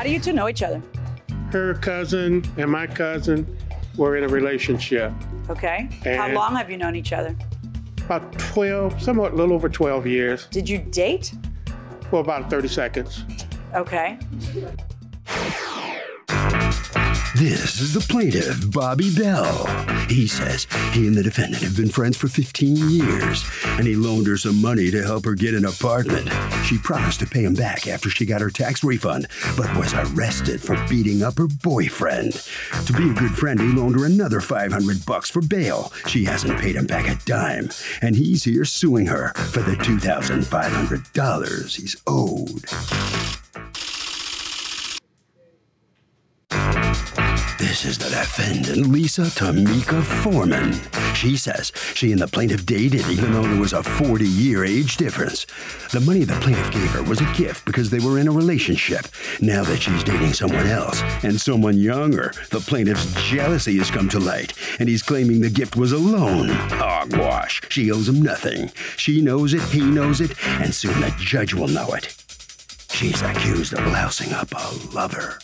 How do you two know each other? Her cousin and my cousin were in a relationship. Okay. How long have you known each other? About 12, somewhat a little over 12 years, Did you date? for about 30 seconds. Okay. This is the plaintiff, Bobby Bell. He says he and the defendant have been friends for 15 years, and he loaned her some money to help her get an apartment. She promised to pay him back after she got her tax refund, but was arrested for beating up her boyfriend. To be a good friend, he loaned her another 500 bucks for bail. She hasn't paid him back a dime, and he's here suing her for the $2,500 he's owed. This is the defendant, Lisa Tamika Foreman. She says she and the plaintiff dated even though there was a 40 year age difference. The money the plaintiff gave her was a gift because they were in a relationship. Now that she's dating someone else and someone younger, the plaintiff's jealousy has come to light, and he's claiming the gift was a loan. Hogwash. She owes him nothing. She knows it, he knows it, and soon the judge will know it. She's accused of lousing up a lover.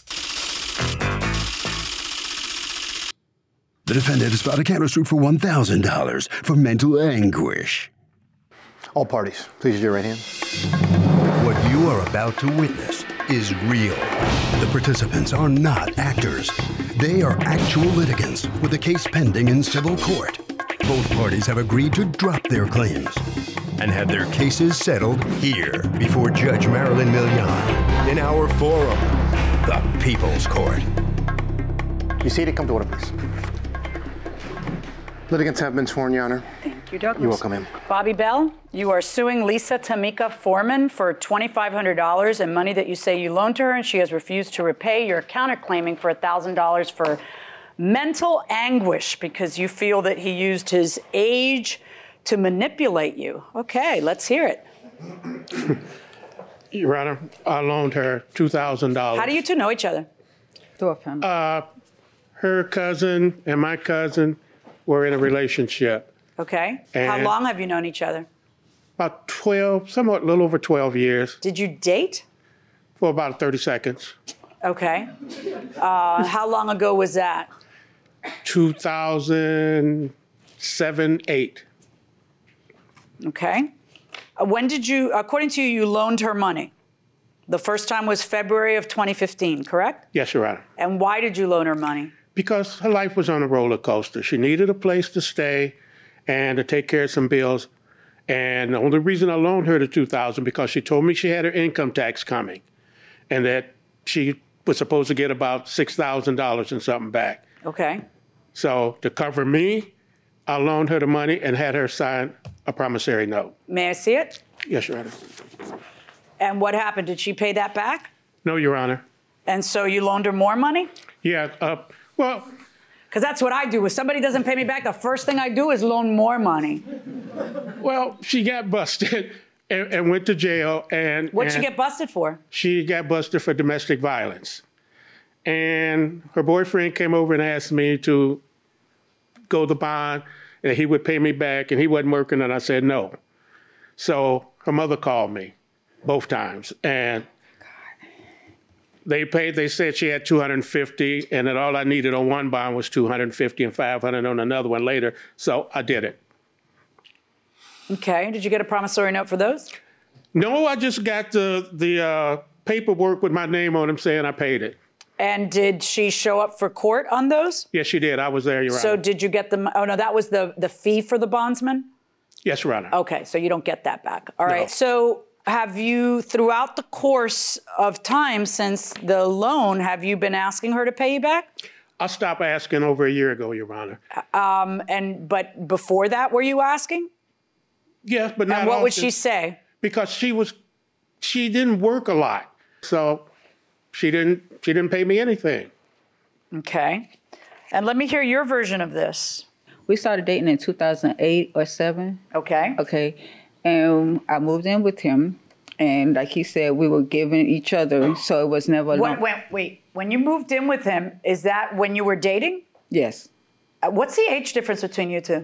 The defendant has filed a countersuit for $1,000 for mental anguish. All parties, please use your right hand. What you are about to witness is real. The participants are not actors. They are actual litigants with a case pending in civil court. Both parties have agreed to drop their claims and have their cases settled here before Judge Marilyn Milian in our forum, the People's Court. Be seated, come to order, please. Litigants have been sworn, Your Honor. Thank you, Douglas. You're welcome, ma'am. Bobby Bell, you are suing Lisa Tamika Foreman for $2,500 and money that you say you loaned to her, and she has refused to repay. You're counterclaiming for $1,000 for mental anguish because you feel that he used his age to manipulate you. Okay, let's hear it. Your Honor, I loaned her $2,000. How do you two know each other? Uh, her cousin and my cousin were in a relationship. Okay. How long have you known each other? About 12, somewhat a little over 12 years, Did you date? for about 30 seconds. Okay. Uh, how long ago was that? 2007, 8. Okay. Uh, when did you, according to you, you loaned her money? The first time was February of 2015, correct? Yes, Your Honor. And why did you loan her money? Because her life was on a roller coaster. She needed a place to stay and to take care of some bills. And the only reason I loaned her the 2000 because she told me she had her income tax coming and that she was supposed to get about $6,000 and something back. Okay. So to cover me, I loaned her the money and had her sign a promissory note. May I see it? Yes, Your Honor. And what happened? Did she pay that back? No, Your Honor. And so you loaned her more money? Yeah, uh, well, Because that's what I do. If somebody doesn't pay me back, the first thing I do is loan more money. well, she got busted and, and went to jail. And What'd she get busted for? She got busted for domestic violence, and her boyfriend came over and asked me to go the bond, and he would pay me back, and he wasn't working, and I said no. So her mother called me both times, and they paid. They said she had 250, and that all I needed on one bond was 250 and 500 on another one later. So I did it. Okay. Did you get a promissory note for those? No, I just got the the uh, paperwork with my name on them saying I paid it. And did she show up for court on those? Yes, she did. I was there, Your So Honor. So did you get them? Oh no, that was the the fee for the bondsman. yes, Your Honor. Okay, so you don't get that back. All right. No. So have you, throughout the course of time since the loan, have you been asking her to pay you back? I stopped asking over a year ago, Your Honor. Um, and but before that, were you asking? Yes, but not And what would she say? Because she was, she didn't work a lot. So she didn't she didn't pay me anything. Okay. And let me hear your version of this. We started dating in 2008 or 7. Okay. Okay. And I moved in with him. And like he said, we were giving each other. So it was never When, long. when, wait, when you moved in with him, is that when you were dating? Yes. Uh, What's the age difference between you two?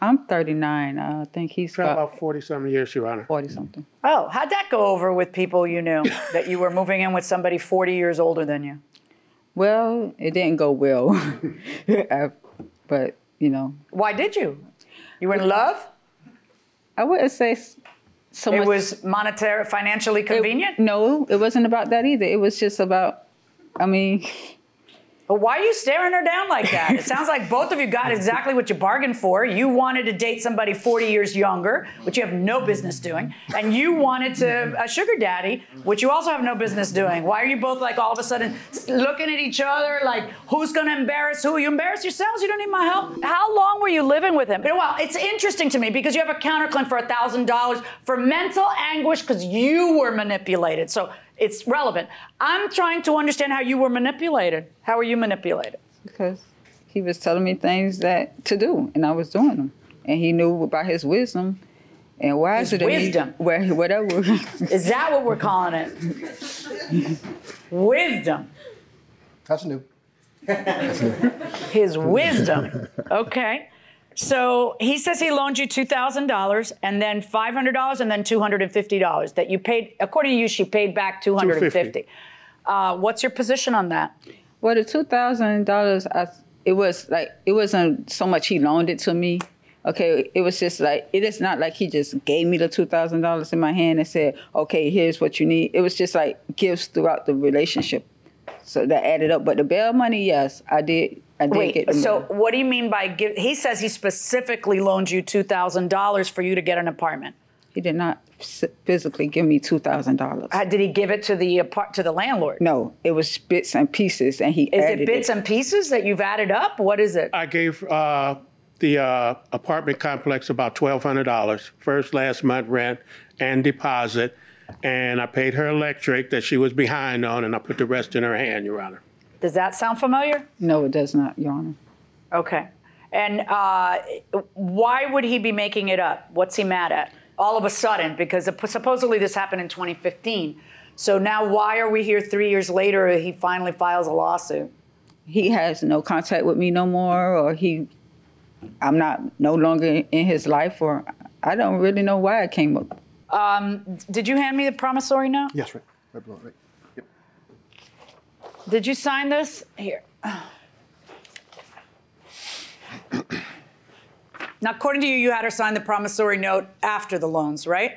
I'm 39. I think he's Around about about forty something years, Your Honor. 40 something. Oh, how'd that go over with people you knew that you were moving in with somebody 40 years older than you? Well, it didn't go well. I- but, you know, Why did you? You were in love? I wouldn't say so much It was monetary, financially it- convenient? no, it wasn't about that either. It was just about, I mean, But why are you staring her down like that? It sounds like both of you got exactly what you bargained for. You wanted to date somebody 40 years younger, which you have no business doing, and you wanted to a sugar daddy, which you also have no business doing. Why are you both like all of a sudden looking at each other like who's going to embarrass who? You embarrass yourselves. You don't need my help. How long were you living with him? Well, it's interesting to me because you have a counterclaim for thousand dollars for mental anguish because you were manipulated. So it's relevant. I'm trying to understand how you were manipulated. How were you manipulated? because he was telling me things that to do, and I was doing them. And he knew about his wisdom and wiser than wisdom. me. Where, whatever. Is that what we're calling it? wisdom. That's new. His wisdom. Okay. So he says he loaned you $2,000 and then $500 and then $250 that you paid, according to you, she paid back $250. Uh, what's your position on that? well, the two thousand dollars, I it was like it wasn't so much he loaned it to me. Okay, it was just like it is not like he just gave me the two thousand dollars in my hand and said, "Okay, here's what you need." It was just like gifts throughout the relationship, so that added up. But the bail money, yes, I did. I did Wait, get. So money. what do you mean by give? He says he specifically loaned you $2,000 for you to get an apartment. he did not physically give me two thousand dollars. Uh, Did he give it to the apart to the landlord? No, it was bits and pieces, and he Is added it bits and pieces that you've added up? What is it? I gave uh, the uh, apartment complex about twelve hundred dollars, first last month rent and deposit, and I paid her electric that she was behind on, and I put the rest in her hand, Your Honor. Does that sound familiar? No, it does not, Your Honor. Okay. And uh, why would he be making it up? What's he mad at? All of a sudden, because supposedly this happened in 2015. So now, why are we here three years later? He finally files a lawsuit. He has no contact with me no more, or he, I'm not no longer in his life, or I don't really know why it came up. Did you hand me the promissory note? Yes, right. Right below, right. Yep. Did you sign this? Here. Now, according to you, you had her sign the promissory note after the loans, right?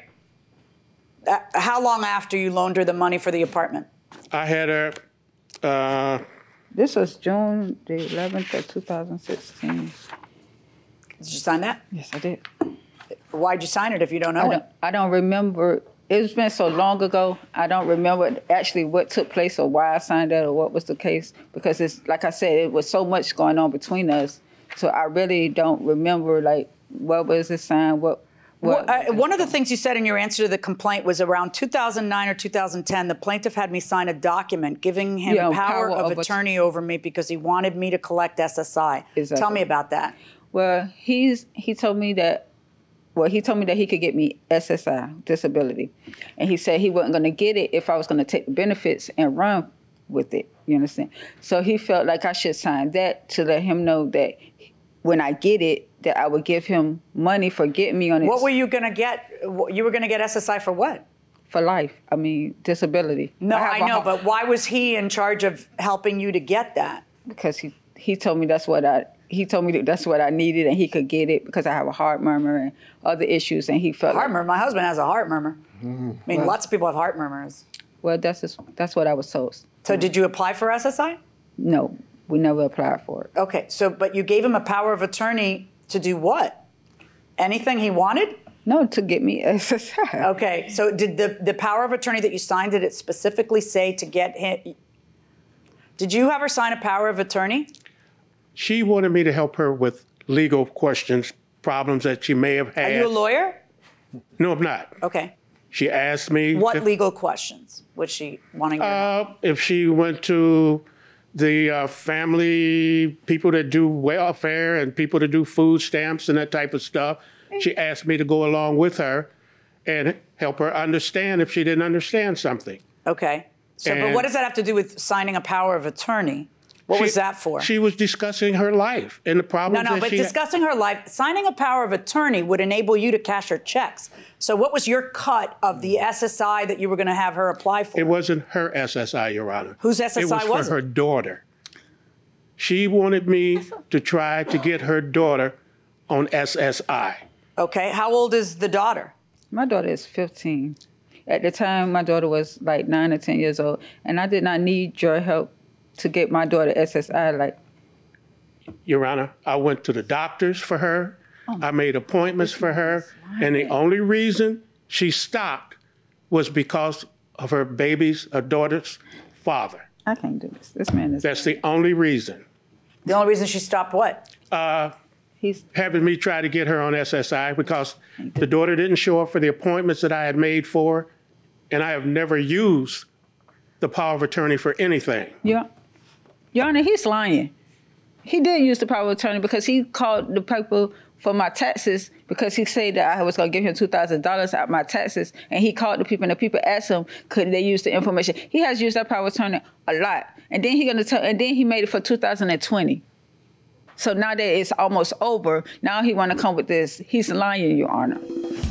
Uh, how long after you loaned her the money for the apartment? I had her. Uh, This was June the 11th of 2016. Did you sign that? Yes, I did. Why'd you sign it if you don't know I it? don't, I don't remember. It's been so long ago. I don't remember actually what took place or why I signed that or what was the case because it's like I said, it was so much going on between us. So I really don't remember like what was the sign, what. what Well, uh, one of the things you said in your answer to the complaint was around 2009 or 2010, the plaintiff had me sign a document giving him Yeah, power, power of, of att- attorney over me because he wanted me to collect SSI. Tell me about that. Well, he's he told me that. Well, he told me that he could get me SSI disability, and he said he wasn't going to get it if I was going to take the benefits and run with it. You understand? So he felt like I should sign that to let him know that when I get it, that I would give him money for getting me on it What were you going to get? You were going to get SSI for what? for life. I mean, disability. No, I, I, know, but why was he in charge of helping you to get that? because he he told me that's what I he told me that that's what I needed and he could get it because I have a heart murmur and other issues and he felt Heart like, murmur. My husband has a heart murmur. Mm-hmm. I mean, lots of people have heart murmurs. well that's just, that's what I was told. So, did you apply for SSI? No, we never applied for it. Okay, so but you gave him a power of attorney to do what? Anything he wanted? No, to get me SSI. Okay, so did the, the power of attorney that you signed, did it specifically say to get him? Did you ever sign a power of attorney? She wanted me to help her with legal questions, problems that she may have had. Are you a lawyer? No, I'm not. Okay. She asked me What to- legal questions was she wanting to know? uh, if she went to the uh, family people that do welfare and people that do food stamps and that type of stuff. She asked me to go along with her and help her understand if she didn't understand something. Okay. So, but what does that have to do with signing a power of attorney? What was that for? She was discussing her life and the no, problems no, that but she discussing her life, signing a power of attorney would enable you to cash her checks. So, what was your cut of the SSI that you were going to have her apply for? It wasn't her SSI, Your Honor. Whose It SSI was for was it? her daughter. She wanted me to try to get her daughter on SSI. okay. How old is the daughter? My daughter is 15. At the time, my daughter was like nine or 10 years old, and I did not need your help to get my daughter SSI. Like, Your Honor, I went to the doctors for her. Oh. I made appointments for her. And the only reason she stopped was because of her baby's, her daughter's father. I can't do this. This man is. That's the only reason. The only reason she stopped what? Uh, He's. Having me try to get her on SSI because the daughter didn't show up for the appointments that I had made for, her, and I have never used the power of attorney for anything. Your, Your Honor, he's lying. He did use the power of attorney because he called the people for my taxes because he said that I was going to give him two thousand dollars out my taxes, and he called the people, and the people asked him could they use the information. He has used that power of attorney a lot, and then he gonna tell, and then he made it for 2020. So now that it's almost over, now he want to come with this. He's lying, Your Honor.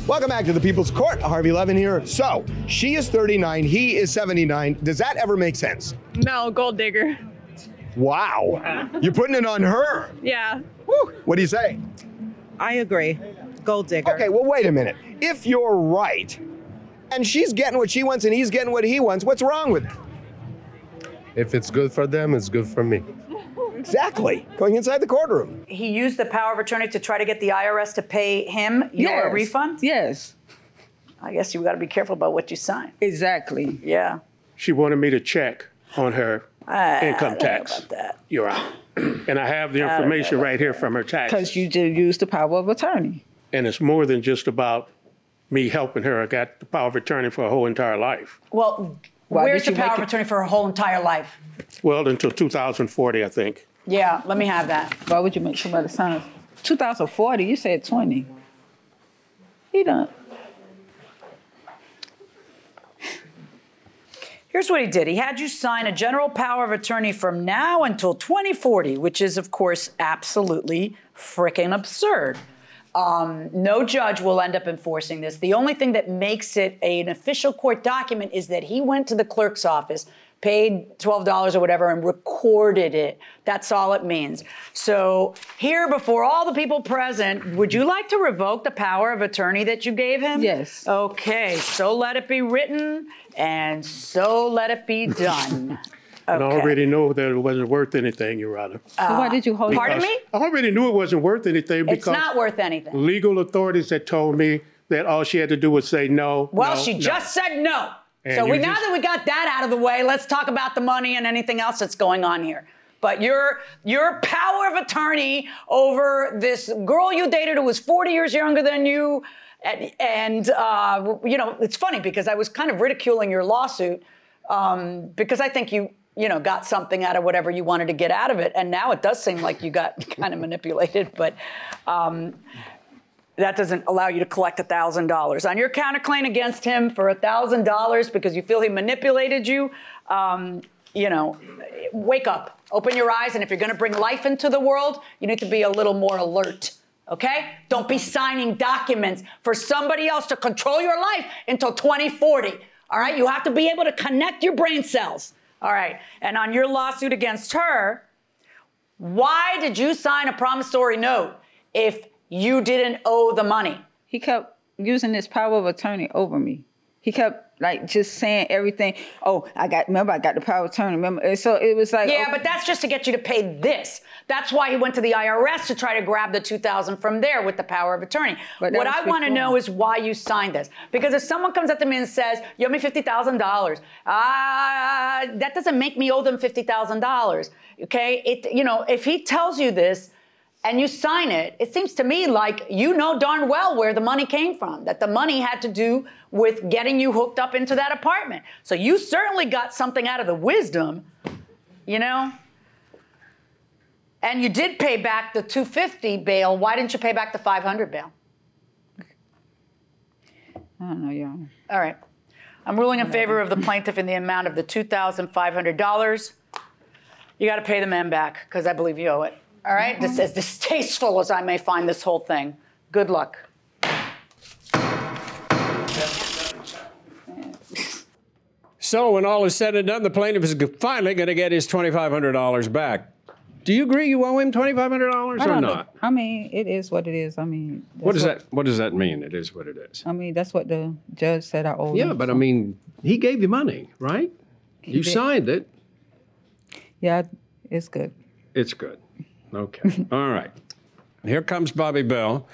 Welcome back to the People's Court. Harvey Levin here. So, she is 39, he is 79. Does that ever make sense? No, gold digger. Wow. You're putting it on her. Yeah. What do you say? I agree. Gold digger. Okay, well, wait a minute. If you're right, and she's getting what she wants and he's getting what he wants, what's wrong with it? If it's good for them, it's good for me. Exactly. Going inside the courtroom. He used the power of attorney to try to get the IRS to pay him your Yes. refund? Yes, I guess you got to be careful about what you sign. exactly. Yeah. She wanted me to check on her Uh, income know tax, about that. Your Honor. And I have the uh, information right here from her uh, taxes. Because you did use the power of attorney. and it's more than just about me helping her. I got the power of attorney for her whole entire life. Well, Why where's did the you power make of it- attorney for her whole entire life? Well, until 2040, I think. Yeah, let me have that. Why would you make somebody sign? 2040, you said 20. He done. Here's what he did. He had you sign a general power of attorney from now until 2040, which is, of course, absolutely freaking absurd. Um, no judge will end up enforcing this. The only thing that makes it an official court document is that he went to the clerk's office, paid $12 or whatever, and recorded it. That's all it means. So, here before all the people present, would you like to revoke the power of attorney that you gave him? Yes. Okay, so let it be written and so let it be done. And I Okay. already know that it wasn't worth anything, Your Honor. Uh, so why did you hold it? Pardon me? I already knew it wasn't worth anything It's because not worth anything. legal authorities had told me that all she had to do was say no. Well, no, she no. just said no. And so we now just- that we got that out of the way, let's talk about the money and anything else that's going on here. But your your power of attorney over this girl you dated who was 40 years younger than you, and, and uh, you know it's funny because I was kind of ridiculing your lawsuit um, because I think you you know got something out of whatever you wanted to get out of it, and now it does seem like you got kind of manipulated, but. Um, that doesn't allow you to collect $1,000. On your counterclaim against him for $1,000 because you feel he manipulated you, um, you know, wake up, open your eyes, and if you're going to bring life into the world, you need to be a little more alert. Okay? Don't be signing documents for somebody else to control your life until 2040. All right? You have to be able to connect your brain cells. All right. And on your lawsuit against her, why did you sign a promissory note if you didn't owe the money? He kept using this power of attorney over me. He kept like just saying everything. Oh, I got remember I got the power of attorney. Remember, and so it was like Yeah, oh, but that's just to get you to pay this. That's why he went to the IRS to try to grab the 2000 from there with the power of attorney. But What I want to know is why you signed this. Because if someone comes up to me and says, "You owe me $50,000." Ah, that doesn't make me owe them $50,000. Okay? It you know, if he tells you this and you sign it, it seems to me like you know darn well where the money came from, that the money had to do with getting you hooked up into that apartment. So you certainly got something out of the wisdom, you know? And you did pay back the 250 bail. Why didn't you pay back the 500 bail? I don't know, Your Honor. All right. I'm ruling in favor of the plaintiff in the amount of the $2,500. You got to pay the man back because I believe you owe it. All right? This, is as distasteful as I may find this whole thing, good luck. So, when all is said and done, the plaintiff is finally going to get his $2,500 back. Do you agree you owe him $2,500 I or don't know. not? I mean, it is what it is. I mean, What does that's that What does that mean? It is what it is. I mean, that's what the judge said I owe. Yeah, him, but I mean, he gave you money, right? You did. signed it. yeah, it's good. It's good. Okay. All right. Here comes Bobby Bell.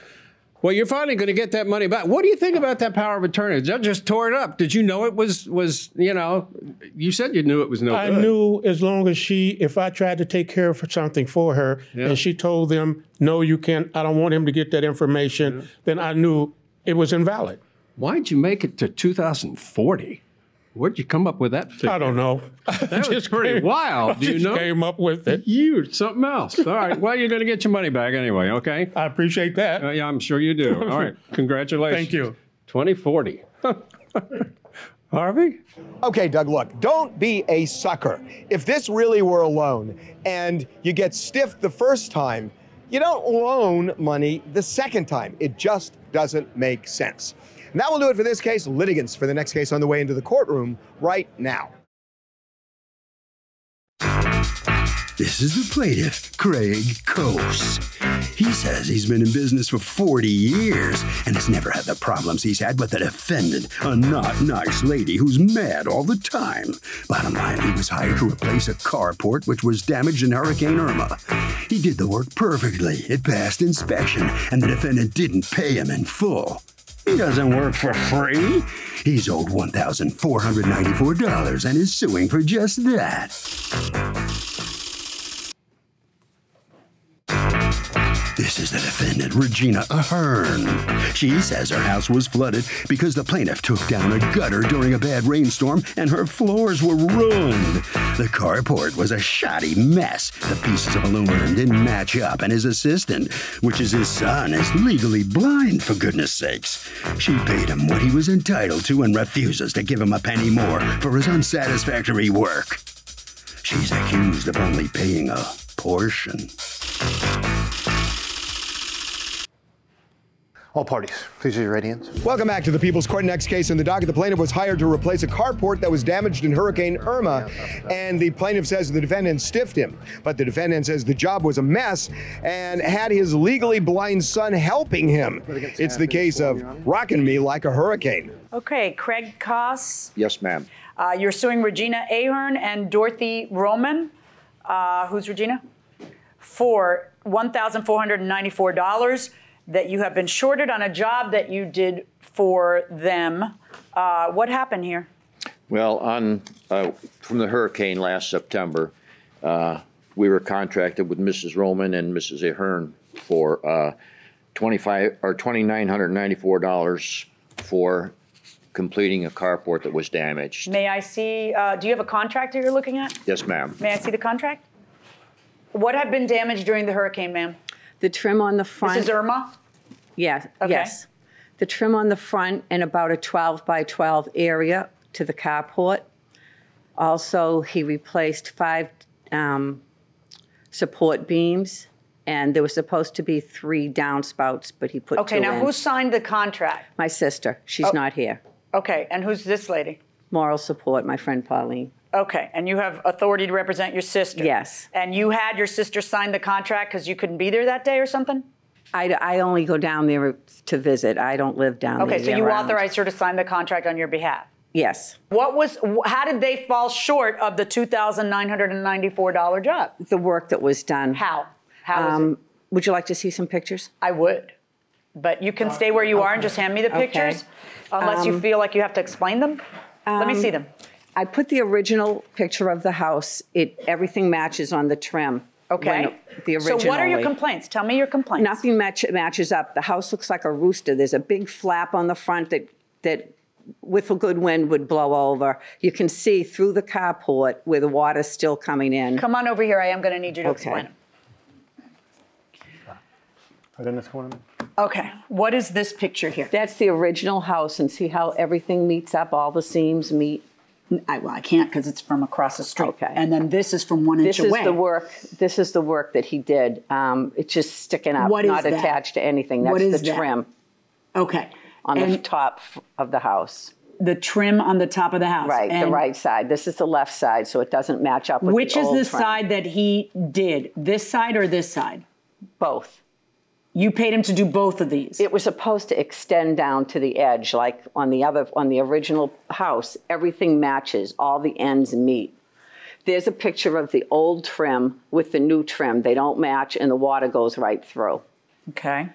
Well, you're finally going to get that money back. What do you think about that power of attorney? The judge just tore it up. Did you know it was was you know? You said you knew it was no I good. knew as long as she, if I tried to take care of something for her, Yeah. and she told them, "No, you can't. I don't want him to get that information," then I knew it was invalid. Why'd you make it to 2040? Where'd you come up with that? Figure? I don't know. That was pretty wild. I Do you just know? came up with it. You something else. All right. Well, you're going to get your money back anyway. Okay. I appreciate that. Uh, yeah, I'm sure you do. All right. Congratulations. Thank you. 2040. Harvey. Okay, Doug, look, don't be a sucker. If this really were a loan and you get stiffed the first time, you don't loan money the second time. It just doesn't make sense. And that will do it for this case. Litigants for the next case on the way into the courtroom right now. This is the plaintiff, Craig Coase. He says he's been in business for 40 years and has never had the problems he's had with the defendant, a not nice lady who's mad all the time. Bottom line, he was hired to replace a carport which was damaged in Hurricane Irma. He did the work perfectly. It passed inspection, and the defendant didn't pay him in full. He doesn't work for free. He's owed $1,494 and is suing for just that. This is the defendant, Regina Ahern. She says her house was flooded because the plaintiff took down a gutter during a bad rainstorm and her floors were ruined. The carport was a shoddy mess. The pieces of aluminum didn't match up, and his assistant, which is his son, is legally blind, for goodness sakes. She paid him what he was entitled to and refuses to give him a penny more for his unsatisfactory work. She's accused of only paying a portion. All parties, please raise your right hands. Welcome back to the People's Court. Next case in the docket. The plaintiff was hired to replace a carport that was damaged in Hurricane Irma, and the plaintiff says the defendant stiffed him. But the defendant says the job was a mess and had his legally blind son helping him. It's the case of rocking me like a hurricane. Okay, Craig Koss, Yes, ma'am. uh, you're suing Regina Ahern and Dorothy Roman. Uh, who's Regina? For $1,494 that you have been shorted on a job that you did for them. Uh, what happened here? Well, on, uh, from the hurricane last September, uh, we were contracted with Mrs. Roman and Mrs. Ahern for uh, 25, or $2,994 for completing a carport that was damaged. May I see, uh, do you have a contract that you're looking at? Yes, ma'am. May I see the contract? What had been damaged during the hurricane, ma'am? The trim on the front. This is Irma? Yeah, Okay. yes. The trim on the front and about a 12 by 12 area to the carport. Also, he replaced five um, support beams, and there was supposed to be three downspouts, but he put Okay, two now in. who signed the contract? My sister. She's Oh. not here. Okay, and who's this lady? Moral support, my friend Pauline. Okay, and you have authority to represent your sister? Yes. And you had your sister sign the contract because you couldn't be there that day or something? I, I only go down there to visit. I don't live down there. Okay, so you year-round. authorized her to sign the contract on your behalf? Yes. What was, how did they fall short of the $2,994 job? The work that was done. How? How Um? Would you like to see some pictures? I would. But you can stay where you are and just hand me the Okay. pictures? Unless you Um, feel like you have to explain them? Let me Um, see them. I put the original picture of the house. It everything matches on the trim. Okay. when the So what are your complaints? Tell me your complaints. Nothing match, matches up. The house looks like a rooster. There's a big flap on the front that that with a good wind would blow over. You can see through the carport where the water's still coming in. Come on over here. I am going to need you to Okay. explain. Identitas corner. Okay. What is this picture here? That's the original house, and see how everything meets up. All the seams meet. I, well, I can't because it's from across the street. Okay. And then this is from one This inch is away. the work. This is the work that he did. Um, it's just sticking up, What is not attached to anything. That's What is the that? trim Okay. on the top of the house. the trim on the top of the house. Right, the right side. This is the left side, so it doesn't match up with Which the is the trim. side that he did? This side or this side? Both. You paid him to do both of these. It was supposed to extend down to the edge, like on the other, on the original house. Everything matches, all the ends meet. There's a picture of the old trim with the new trim. They don't match, and the water goes right through. Okay.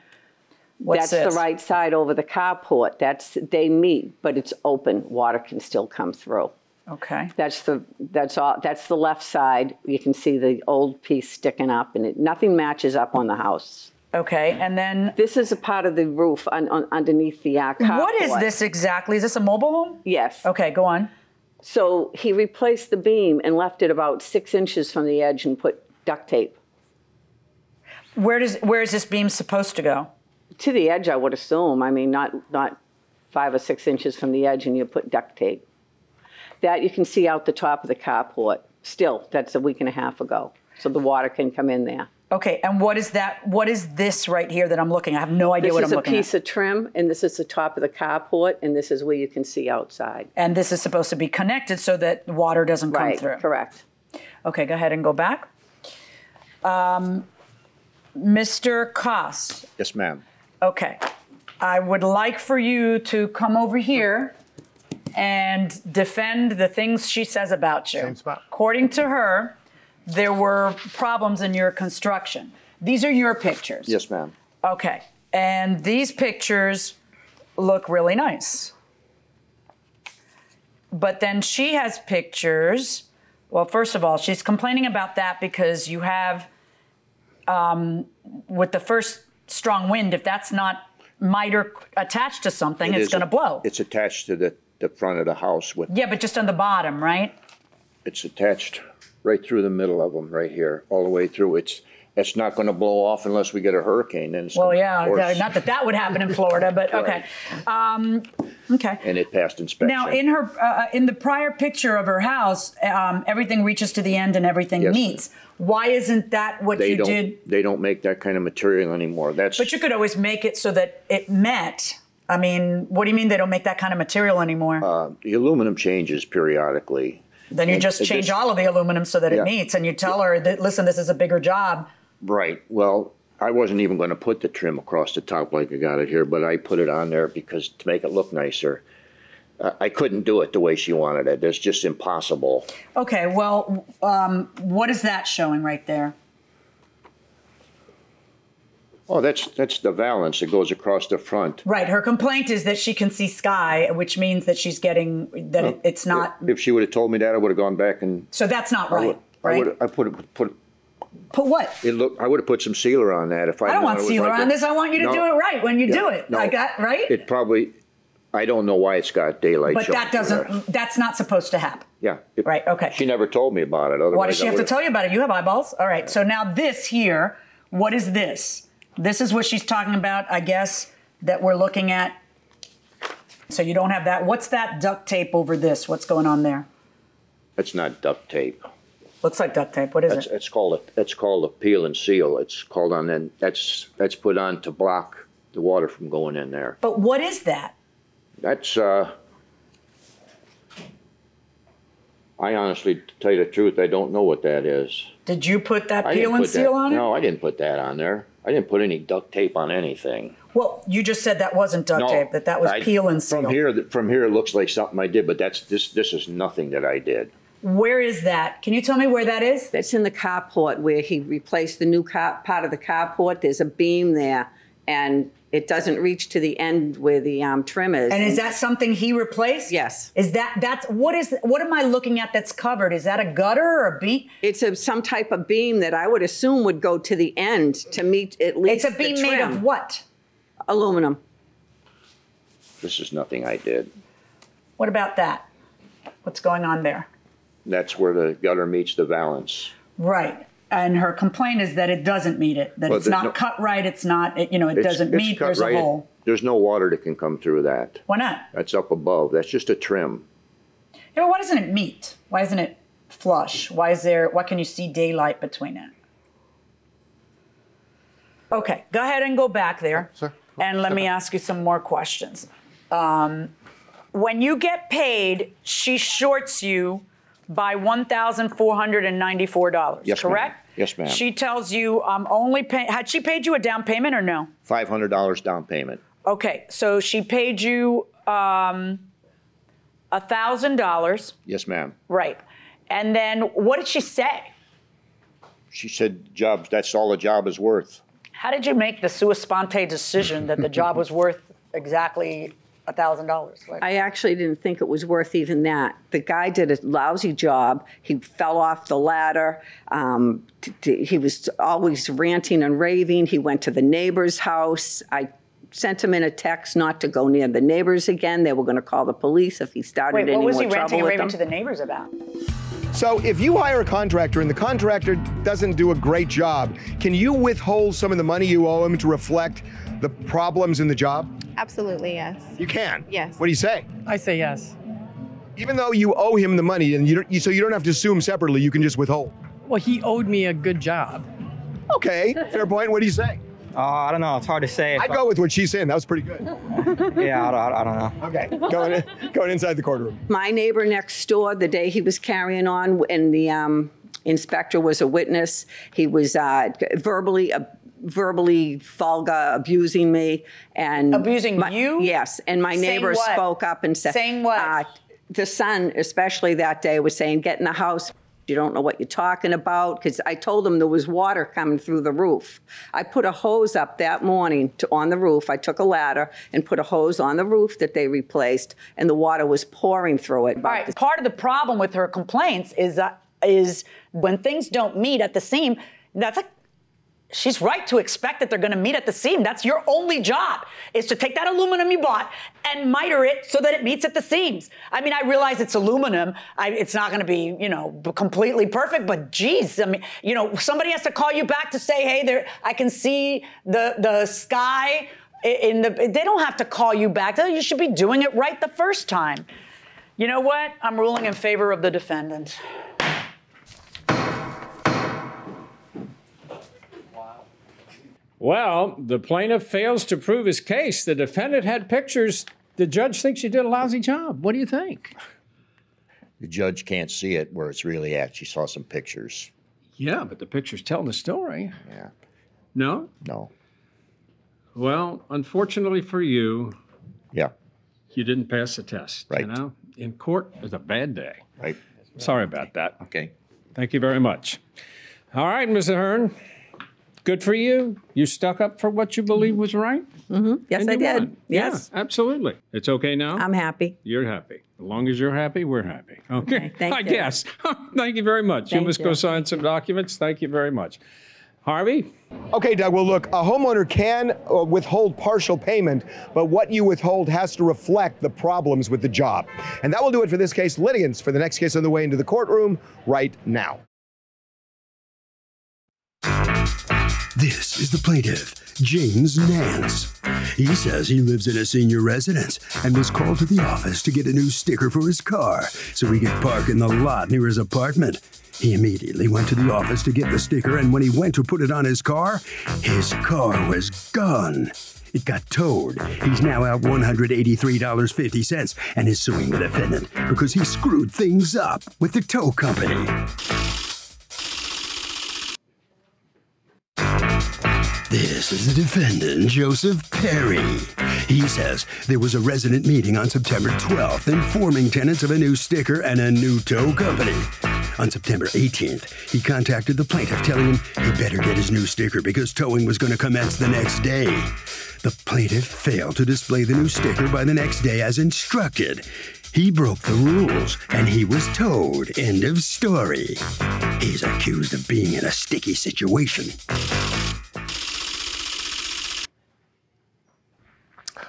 What's That's this? the right side over the carport. That's they meet, but it's open. Water can still come through. Okay. That's the that's all. That's the left side. You can see the old piece sticking up, and it, nothing matches up on the house. Okay. And then This is a part of the roof un, un, underneath the uh, carport. what is this exactly? Is this a mobile home? Yes. Okay, go on. So he replaced the beam and left it about six inches from the edge and put duct tape Where does where is this beam supposed to go? to the edge. I would assume. I mean, not not five or six inches from the edge, and you put duct tape. That you can see out the top of the carport. Still, that's a week and a half ago, so the water can come in there. Okay, and what is that? What is this right here that I'm looking? I have no idea This what is I'm looking at. This is a piece at. of trim, and this is the top of the carport, and this is where you can see outside. And this is supposed to be connected so that water doesn't come Right, through. correct. Okay, go ahead and go back. Um, Mr. Koss, Yes, ma'am. okay. I would like for you to come over here and defend the things she says about you. Same spot. According to her, there were problems in your construction. These are your pictures. Yes, ma'am. Okay. And these pictures look really nice. But then she has pictures. Well, first of all, she's complaining about that because you have, um, with the first strong wind, if that's not miter attached to something, It it's is- going to blow. It's attached to the, the front of the house with, Yeah, but just on the bottom, right? it's attached right through the middle of them, right here, all the way through. It's, it's not gonna blow off unless we get a hurricane, And. Well, yeah, not that that would happen in Florida, but okay. Um, okay. And it passed inspection. Now, in her, uh, in the prior picture of her house, um, everything reaches to the end and everything Yes. meets. Why isn't that what They you don't, did? they don't make that kind of material anymore. That's, But you could always make it so that it met. I mean, what do you mean they don't make that kind of material anymore? uh, the aluminum changes periodically. Then you and just change all of the aluminum so that Yeah. it meets, and you tell her that listen, this is a bigger job. Right. Well, I wasn't even going to put the trim across the top like I got it here, but I put it on there because to make it look nicer. Uh, I couldn't do it the way she wanted it. It's just impossible. Okay, well, um, what is that showing right there? Oh, that's that's the valance that goes across the front. Right. Her complaint is that she can see sky, which means that she's getting that it, it's not. If she would have told me that, I would have gone back and So that's not I right. I would I put it put Put what? it look. I would have put some sealer on that if I. I don't want sealer like on this. I want you to No. do it right when you Yeah, do it. no. Like that, right? It probably. I don't know why it's got daylight. but that doesn't. That's not supposed to happen. Yeah. it- Right, okay. She never told me about it. Otherwise, Why does she have to tell you about it? You have eyeballs. All right. So now this here, what is this? This is what she's talking about, I guess, that we're looking at. So you don't have that. What's that duct tape over this? What's going on there? It's not duct tape. Looks like duct tape. What is It's, it? it's called a, it's called a peel and seal. It's called on then that's that's put on to block the water from going in there. But what is that? That's uh I honestly, to tell you the truth, I don't know what that is. Did you put that I peel didn't and seal that, on it? No, I didn't put that on there. I didn't put any duct tape on anything. Well, you just said that wasn't duct No, tape. That that was I- peel and seal. From here, from here, it looks like something I did, but that's this. This is nothing that I did. Where is that? Can you tell me where that is? That's in the carport where he replaced the new car, part of the carport. There's a beam there, and it doesn't reach to the end where the um, trim is. And is that something he replaced? Yes. Is that that's what is what am I looking at that's covered? Is that a gutter or a beam? It's a, some type of beam that I would assume would go to the end to meet at least. It's a beam the made of what? Aluminum. This is nothing I did. What about that? What's going on there? That's where the gutter meets the valance. Right. And her complaint is that it doesn't meet it. That Well, it's not no- cut right. It's not. It, you know, it doesn't meet. There's right- a hole. There's no water that can come through that. Why not? That's up above. That's just a trim. Yeah, but why doesn't it meet? Why isn't it flush? Why is there? Why can you see daylight between it? Okay, go ahead and go back there, and let me ask you some more questions. Um, when you get paid, she shorts you by one thousand four hundred and ninety-four dollars. Yes, ma'am. correct? Yes, ma'am. She tells you, "I'm only paying." Had she paid you a down payment or no? Five hundred dollars down payment. Okay, so she paid you um, a thousand dollars. Yes, ma'am. Right. And then what did she say? She said, "Jobs. That's all the job is worth." How did you make the sua sponte decision that the job was worth exactly a thousand dollars? I actually didn't think it was worth even that. The guy did a lousy job. He fell off the ladder. Um, t- t- he was always ranting and raving. He went to the neighbor's house. I sent him in a text not to go near the neighbors again. They were going to call the police if he started Wait, any what was he trouble ranting and raving them. to the neighbors about? So if you hire a contractor and the contractor doesn't do a great job, can you withhold some of the money you owe him to reflect the problems in the job? Absolutely, yes. You can. Yes. What do you say? I say yes. Even though you owe him the money, and you, don't, you so you don't have to assume separately, you can just withhold. Well, he owed me a good job. Okay, fair point. What do you say? Uh, I don't know. It's hard to say. I go with what she's saying. That was pretty good. yeah, I don't, I don't know. Okay, going in, going inside the courtroom. My neighbor next door, the day he was carrying on, and the um, inspector was a witness, he was uh, verbally. Uh, verbally vulgar abusing me and Abusing my- you? yes and my Saying neighbor what? spoke up and said Saying what? uh, the son especially that day was saying get in the house you don't know what you're talking about because i told him there was water coming through the roof i put a hose up that morning to, on the roof i took a ladder and put a hose on the roof that they replaced and the water was pouring through it All right. Part of the problem with her complaints is that is when things don't meet at the seam. That's like she's right to expect that they're going to meet at the seam. That's your only job is to take that aluminum you bought and miter it so that it meets at the seams. I mean, I realize it's aluminum. I, it's not going to be, you know, completely perfect, but geez, I mean, you know, somebody has to call you back to say, hey, there, I can see the the sky in the. They don't have to call you back. You should be doing it right the first time. You know what? I'm ruling in favor of the defendant. Well, the plaintiff fails to prove his case. The defendant had pictures. The judge thinks you did a lousy job. What do you think? The judge can't see it where it's really at. She saw some pictures. Yeah, but the pictures tell the story. Yeah. No? No. Well, unfortunately for you, Yeah. you didn't pass the test. Right. You know, in court is a bad day. Right. Sorry about that. Okay. Thank you very much. All right, Mr. Hearn. Good for you. You stuck up for what you believe was right. Mm-hmm. Yes, I did. won. Yes. Yeah, absolutely. It's okay now. I'm happy. You're happy. As long as you're happy, we're happy. Okay. thank you. I you. guess. Thank you very much. you Thank must go sign some documents. Thank you very much. Harvey? Okay, Doug. Well, look, a homeowner can uh, withhold partial payment, but what you withhold has to reflect the problems with the job. And that will do it for this case. Litigants for the next case on the way into the courtroom right now. This is the plaintiff, James Nance. He says he lives in a senior residence and was called to the office to get a new sticker for his car so he could park in the lot near his apartment. He immediately went to the office to get the sticker, and when he went to put it on his car, his car was gone. It got towed. He's now out $183.50 and is suing the defendant because he screwed things up with the tow company. This is the defendant, Joseph Perry. He says there was a resident meeting on September 12th informing tenants of a new sticker and a new tow company. On September 18th, he contacted the plaintiff telling him he better get his new sticker because towing was going to commence the next day. The plaintiff failed to display the new sticker by the next day as instructed. He broke the rules and he was towed. End of story. He's accused of being in a sticky situation.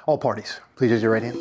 All parties, please raise your right hand.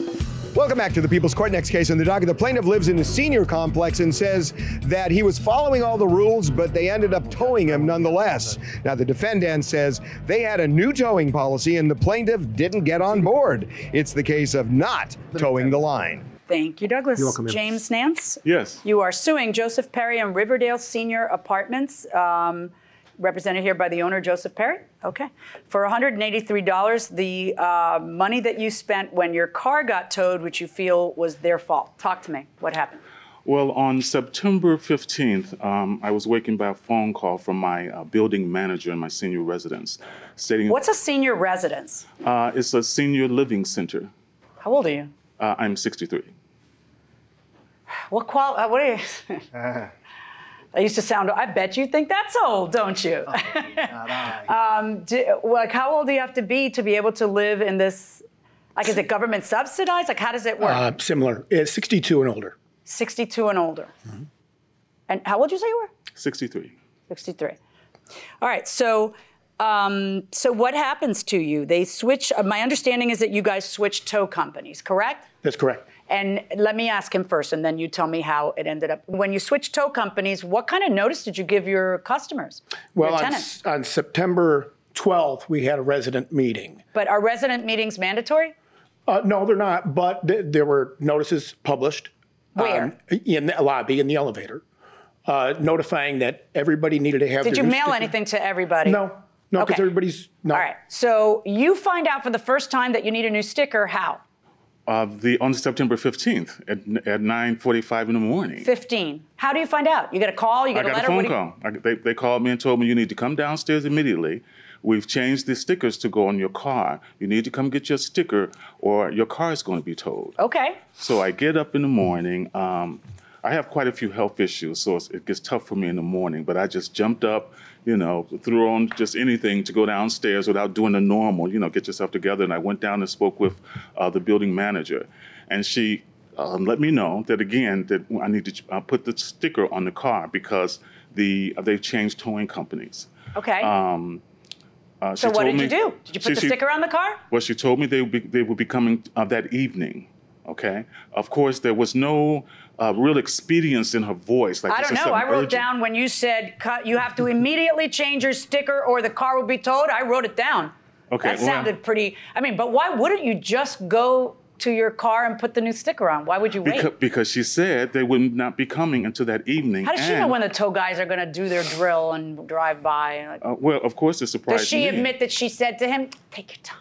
Welcome back to the People's Court. Next case in the docket. The plaintiff lives in the senior complex and says that he was following all the rules, but they ended up towing him nonetheless. Now, the defendant says they had a new towing policy and the plaintiff didn't get on board. It's the case of not towing the line. Thank you, Douglas. You're welcome, ma'am. James Nance? Yes. You are suing Joseph Perry and Riverdale Senior Apartments, um, represented here by the owner, Joseph Perry. Okay. For $183, the uh, money that you spent when your car got towed, which you feel was their fault. Talk to me. What happened? Well, on September 15th, um, I was wakened by a phone call from my uh, building manager in my senior residence stating What's a senior residence? uh, it's a senior living center. How old are you? Uh, I'm 63. What qual? Uh, what are you? I used to sound. I bet you think that's old, don't you? um, do, like, how old do you have to be to be able to live in this? Like, is it government subsidized? Like, how does it work? Uh, similar. It's 62 and older. 62 and older. And how old did you say you were? 63. 63. All right. So, um, so what happens to you? They switch. Uh, my understanding is that you guys switch tow companies, correct? That's correct. And let me ask him first, and then you tell me how it ended up. When you switched tow companies, what kind of notice did you give your customers, Well, your on. S- on September 12th, we had a resident meeting. But are resident meetings mandatory? Uh, no, they're not, but th- there were notices published. Where? um, in the lobby, in the elevator, uh, notifying that everybody needed to have Did you mail sticker. anything to everybody? No, no, because Okay. everybody's no. All right. So you find out for the first time that you need a new sticker. How? Uh, the on September 15th at, at 9:45 in the morning. 15. How do you find out? You get a call? You get I a got letter? a phone you- call. I, they, they called me and told me you need to come downstairs immediately. We've changed the stickers to go on your car. You need to come get your sticker, or your car is going to be towed. Okay. So I get up in the morning. Um, I have quite a few health issues, so it gets tough for me in the morning. But I just jumped up, you know, threw on just anything to go downstairs without doing the normal, you know, get yourself together. And I went down and spoke with uh, the building manager, and she um, let me know that again that I need to uh, put the sticker on the car because the uh, they've changed towing companies. Okay. Um, uh, so what did you do? Did you put she- the she- sticker on the car? well, she told me they would be, they would be coming uh, that evening. Okay. Of course, there was no uh, real expedience in her voice. Like I don't know. I wrote urgent. down when you said cut, you have to immediately change your sticker or the car will be towed. I wrote it down. Okay, That well- sounded pretty. I mean, but why wouldn't you just go to your car and put the new sticker on? Why would you wait? Because, because she said they would not be coming until that evening. How does she know when the tow guys are going to do their drill and drive by? Like, Uh, well, of course, it surprised Does she me. admit that she said to him, "Take your time"?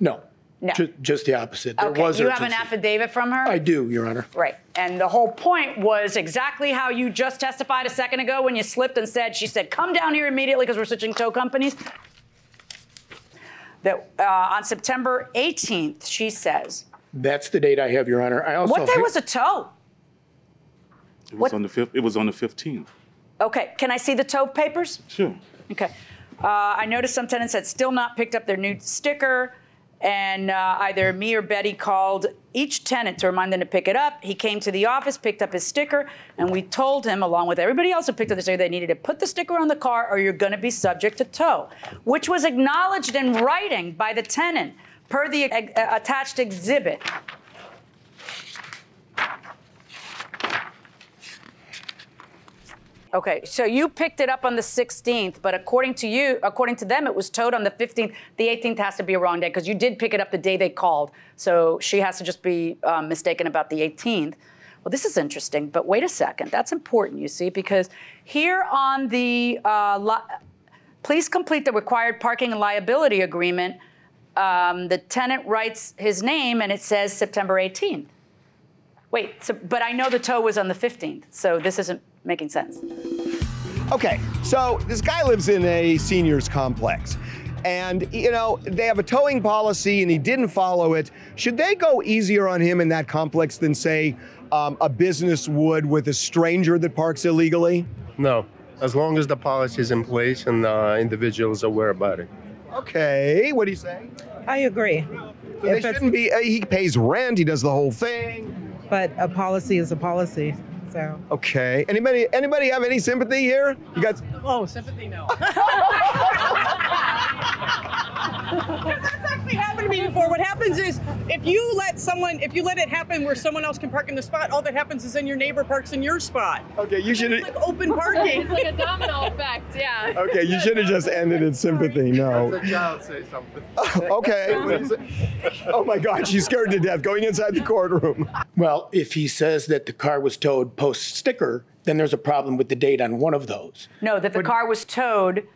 No. No. Ju- just the opposite. There okay, was you have an urgency. affidavit from her. I do, Your Honor. Right. And the whole point was exactly how you just testified a second ago when you slipped and said, she said, come down here immediately because we're switching tow companies. That uh, on September 18th, she says, That's the date I have, Your Honor. I also what day ha- was a tow? It was on the fifth. It was on the fifteenth. Okay, can I see the tow papers? Sure. Okay. Uh, I noticed some tenants had still not picked up their new sticker, and uh, either me or Betty called each tenant to remind them to pick it up. He came to the office, picked up his sticker, and we told him, along with everybody else who picked up the sticker, they needed to put the sticker on the car or you're going to be subject to tow, which was acknowledged in writing by the tenant per the uh, attached exhibit. Okay, so you picked it up on the 16th, but according to you, according to them, it was towed on the 15th. The 18th has to be a wrong day because you did pick it up the day they called. So she has to just be um, mistaken about the 18th. Well, this is interesting, but wait a second. That's important, you see, because here on the uh, li- please complete the required parking and liability agreement. Um, the tenant writes his name and it says September 18th. Wait, so, but I know the tow was on the 15th, so this isn't making sense. Okay, so this guy lives in a seniors complex. And, you know, they have a towing policy and he didn't follow it. Should they go easier on him in that complex than, say, um, a business would with a stranger that parks illegally? No, as long as the policy is in place and the individual is aware about it. Okay, what do you say? I agree. So they shouldn't be. Uh, he pays rent. He does the whole thing. But a policy is a policy. So. Okay. Anybody? Anybody have any sympathy here? You guys? Oh, sympathy, no. That's actually happened to me before. What happens is if you let someone, if you let it happen where someone else can park in the spot, all that happens is then your neighbor parks in your spot. Okay, you should. It's like open parking. it's like a domino effect. Yeah. Okay, you should have just ended in sympathy. No. The child say something. okay. oh my God, she's scared to death. Going inside the courtroom. Well, if he says that the car was towed post sticker, then there's a problem with the date on one of those. No, that the car was towed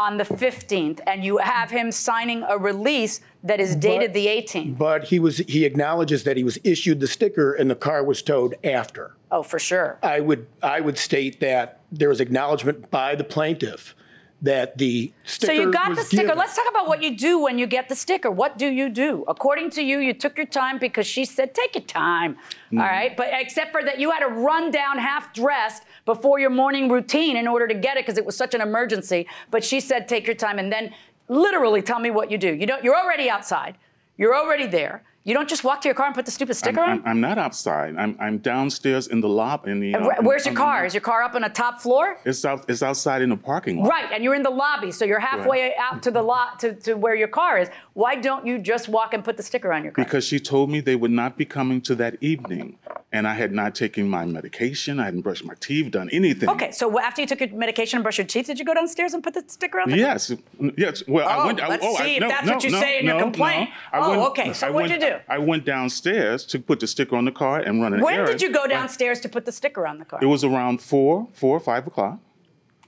on the 15th, and you have him signing a release that is dated the 18th. But he was he acknowledges that he was issued the sticker and the car was towed after. Oh, for sure. I would I would state that there was acknowledgement by the plaintiff that the sticker So you got the sticker. given. Let's talk about what you do when you get the sticker. What do you do? According to you, you took your time because she said, take your time. Mm-hmm. All right. But except for that, you had to run down half dressed before your morning routine in order to get it because it was such an emergency. But she said, take your time. And then literally tell me what you do. You don't, you're already outside, you're already there. You don't just walk to your car and put the stupid I'm, sticker I'm, on? I'm not outside. I'm, I'm downstairs in the lobby. In the, And uh, wh- Where's your in- car? Is your car up on a top floor? It's out. It's outside in the parking lot. Right, and you're in the lobby, so you're halfway out to the lot to, to where your car is. Why don't you just walk and put the sticker on your car? Because she told me they would not be coming to that evening, and I had not taken my medication. I hadn't brushed my teeth, done anything. Okay, so after you took your medication and brushed your teeth, did you go downstairs and put the sticker on? The Yes, yes. Well, I Oh, went. I- let's oh, I- see if no, that's no, what you no, say in your complaint. I Oh, went- okay, so I what'd went- you do? I went downstairs to put the sticker on the car and run an When errand. did you go downstairs to put the sticker on the car? It was around four, four or five o'clock.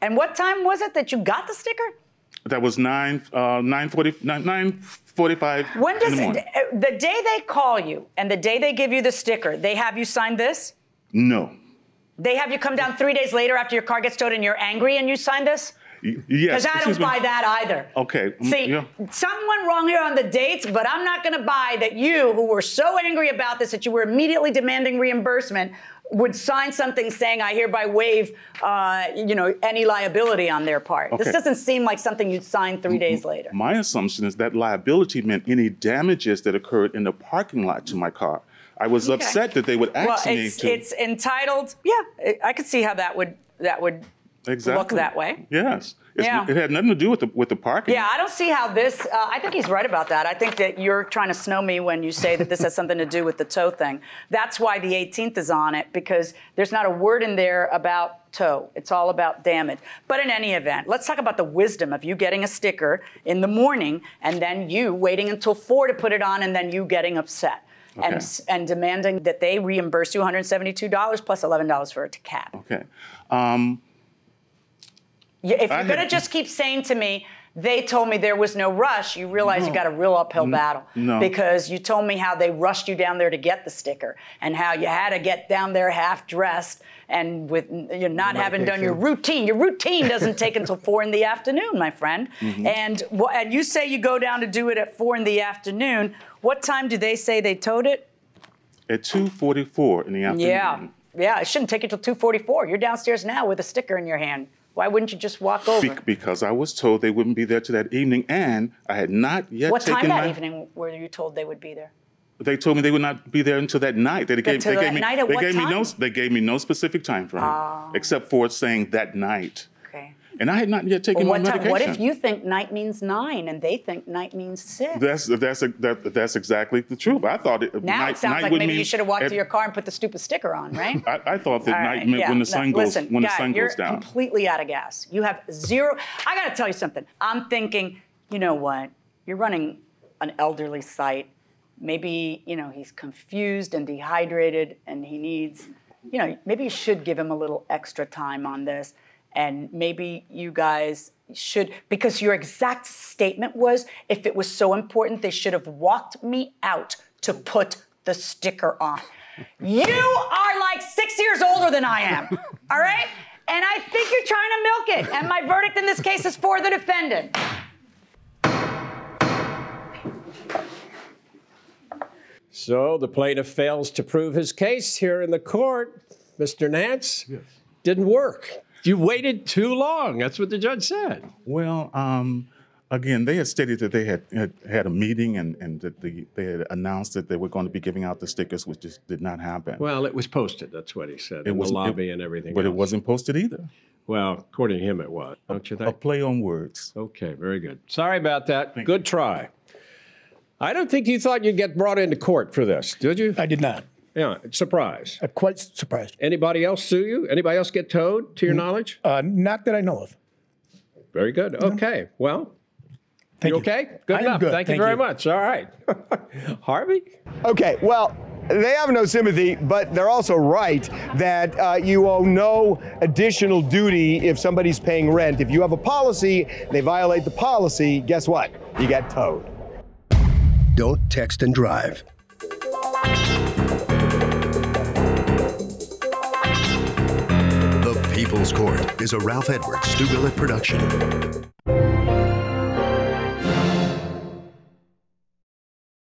and what time was it that you got the sticker? That was nine, uh, nine forty, nine, nine forty-five. When does the it, uh, the day they call you and the day they give you the sticker, they have you sign this? No. They have you come down three days later after your car gets towed and you're angry and you sign this? Yes. Because I don't buy that either. Okay. mm, See, yeah. something went wrong here on the dates, but I'm not going to buy that you, who were so angry about this that you were immediately demanding reimbursement, would sign something saying, "I hereby waive, uh, you know, any liability on their part." This doesn't seem like something you'd sign three days later. My assumption is that liability meant any damages that occurred in the parking lot to my car. I was Okay. upset that they would well, ask me it's to. it's entitled. Yeah, I- I could see how that would that would exactly. look that way. Yes. Yeah. It had nothing to do with the with the parking. Yeah, I don't see how this. Uh, I think he's right about that. I think that you're trying to snow me when you say that this has something to do with the tow thing. That's why the 18th is on it because there's not a word in there about tow. It's all about damage. But in any event, let's talk about the wisdom of you getting a sticker in the morning and then you waiting until four to put it on and then you getting upset. And, Okay. and demanding that they reimburse you $172 plus $11 for a cab. Okay. Um, if you're going to just keep saying to me, they told me there was no rush, you realize you got a real uphill battle. no. Because you told me how they rushed you down there to get the sticker and how you had to get down there half dressed and with you're not having done your routine. Your routine doesn't take until four in the afternoon, my friend. Mhm. And, and you say you go down to do it at four in the afternoon. What time do they say they towed it? at 2:44 in the afternoon. Yeah. Yeah, it shouldn't take you till 2:44. You're downstairs now with a sticker in your hand. Why wouldn't you just walk over? Be- because I was told they wouldn't be there to that evening, and I had not yet what time that my. evening were you told they would be there? They told me they would not be there until that night. They gave, they gave me, they gave me no, they gave me no specific time frame, Ah. except for saying that night. And I had not yet taken Well, my time, medication. what if you think night means nine and they think night means six? That's that's that, that's exactly the truth. I thought it. now night, it sounds like maybe you should have walked at- to your car and put the stupid sticker on, right? I, I thought that All night right, meant yeah. when the No, sun goes listen, when guy, the sun you're goes down. completely out of gas. You have zero. I got to tell you something. I'm thinking, you know what? You're running an elderly site. Maybe you know he's confused and dehydrated, and he needs, you know, maybe you should give him a little extra time on this, and maybe you guys should because your exact statement was if it was so important they should have walked me out to put the sticker on. You are like six years older than I am, all right? And I think you're trying to milk it. And my verdict in this case is for the defendant. So the plaintiff fails to prove his case here in the court. Mr. Nance, yes. didn't work. You waited too long. That's what the judge said. Well, um, again, they had stated that they had had, had a meeting and, and that the, they had announced that they were going to be giving out the stickers, which just did not happen. Well, it was posted. That's what he said. It was- the it- lobby and everything. but it wasn't posted either. Well, according to him, it was. Don't you think? A play on words. Okay, very good. Sorry about that. good try. I don't think you thought you'd get brought into court for this, did you? I did not. Yeah, surprise. I'm quite surprised. Anybody else sue you? Anybody else get towed, to your knowledge? Uh, not that I know of. Very good. Okay. Well, Thank you you. okay? Good I am enough. good. Thank, you very you. much. All right. Harvey? Okay, well, they have no sympathy, but they're also right that uh, you owe no additional duty if somebody's paying rent. If you have a policy, they violate the policy, guess what? You get towed. Don't text and drive. People's Court is a Ralph Edwards Stu Billett production.